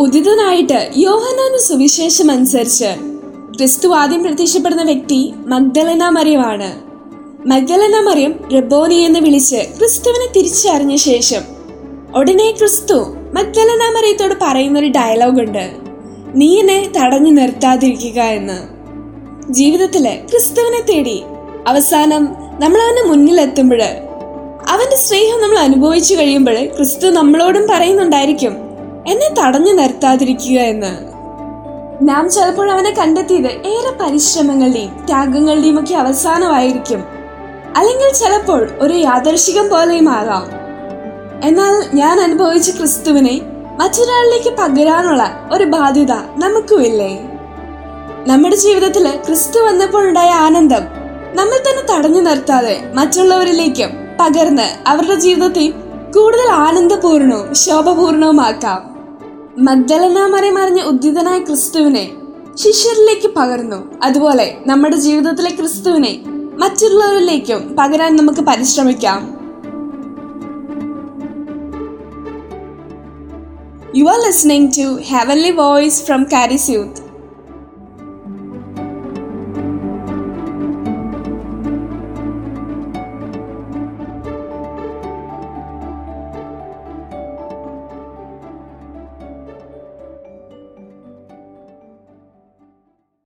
ഉദിതനായിട്ട് യോഹനാനു സുവിശേഷം അനുസരിച്ച് ക്രിസ്തു ആദ്യം പ്രത്യക്ഷപ്പെടുന്ന വ്യക്തി മഗ്ദലന മറിയമാണ്. മഗ്ദലന മറിയം റബോനി എന്ന് വിളിച്ച് ക്രിസ്തുവിനെ തിരിച്ചറിഞ്ഞ ശേഷം ഉടനെ ക്രിസ്തു മഗ്ദലന മറിയത്തോട് പറയുന്ന ഒരു ഡയലോഗ് ഉണ്ട്. നീ എന്നെ തടഞ്ഞു നിർത്താതിരിക്കുക എന്ന്. ജീവിതത്തിൽ ക്രിസ്തുവിനെ തേടി അവസാനം നമ്മൾ അവന്റെ മുന്നിലെത്തുമ്പോൾ അവന്റെ സ്നേഹം നമ്മൾ അനുഭവിച്ചു കഴിയുമ്പോൾ ക്രിസ്തു നമ്മളോടും പറയുന്നുണ്ടായിരിക്കും എന്നെ തടഞ്ഞു നിർത്താതിരിക്കുക എന്ന്. നാം ചിലപ്പോൾ അവനെ കണ്ടെത്തിയത് ഏറെ പരിശ്രമങ്ങളുടെയും ത്യാഗങ്ങളുടെയും ഒക്കെ അവസാനമായിരിക്കും. അല്ലെങ്കിൽ ചിലപ്പോൾ ഒരു യാദർശികം പോലെയും ആകാം. എന്നാൽ ഞാൻ അനുഭവിച്ച ക്രിസ്തുവിനെ മറ്റൊരാളിലേക്ക് പകരാനുള്ള ഒരു ബാധ്യത നമുക്കുമില്ലേ? നമ്മുടെ ജീവിതത്തിൽ ക്രിസ്തു വന്നപ്പോൾ ഉണ്ടായ ആനന്ദം നമ്മൾ തന്നെ തടഞ്ഞു നിർത്താതെ മറ്റുള്ളവരിലേക്കും പകർന്ന് അവരുടെ ജീവിതത്തെ കൂടുതൽ ആനന്ദപൂർണവും ശോഭപൂർണവുമാക്കാം. മഗ്ദലന മറിഞ്ഞ ഉദ്ധിതനായ ക്രിസ്തുവിനെ ശിഷ്യരിലേക്ക് പകർന്നു അതുപോലെ നമ്മുടെ ജീവിതത്തിലെ ക്രിസ്തുവിനെ മറ്റുള്ളവരിലേക്കും പകരാൻ നമുക്ക് പരിശ്രമിക്കാം you are listening to heavenly voice from Charis Youth.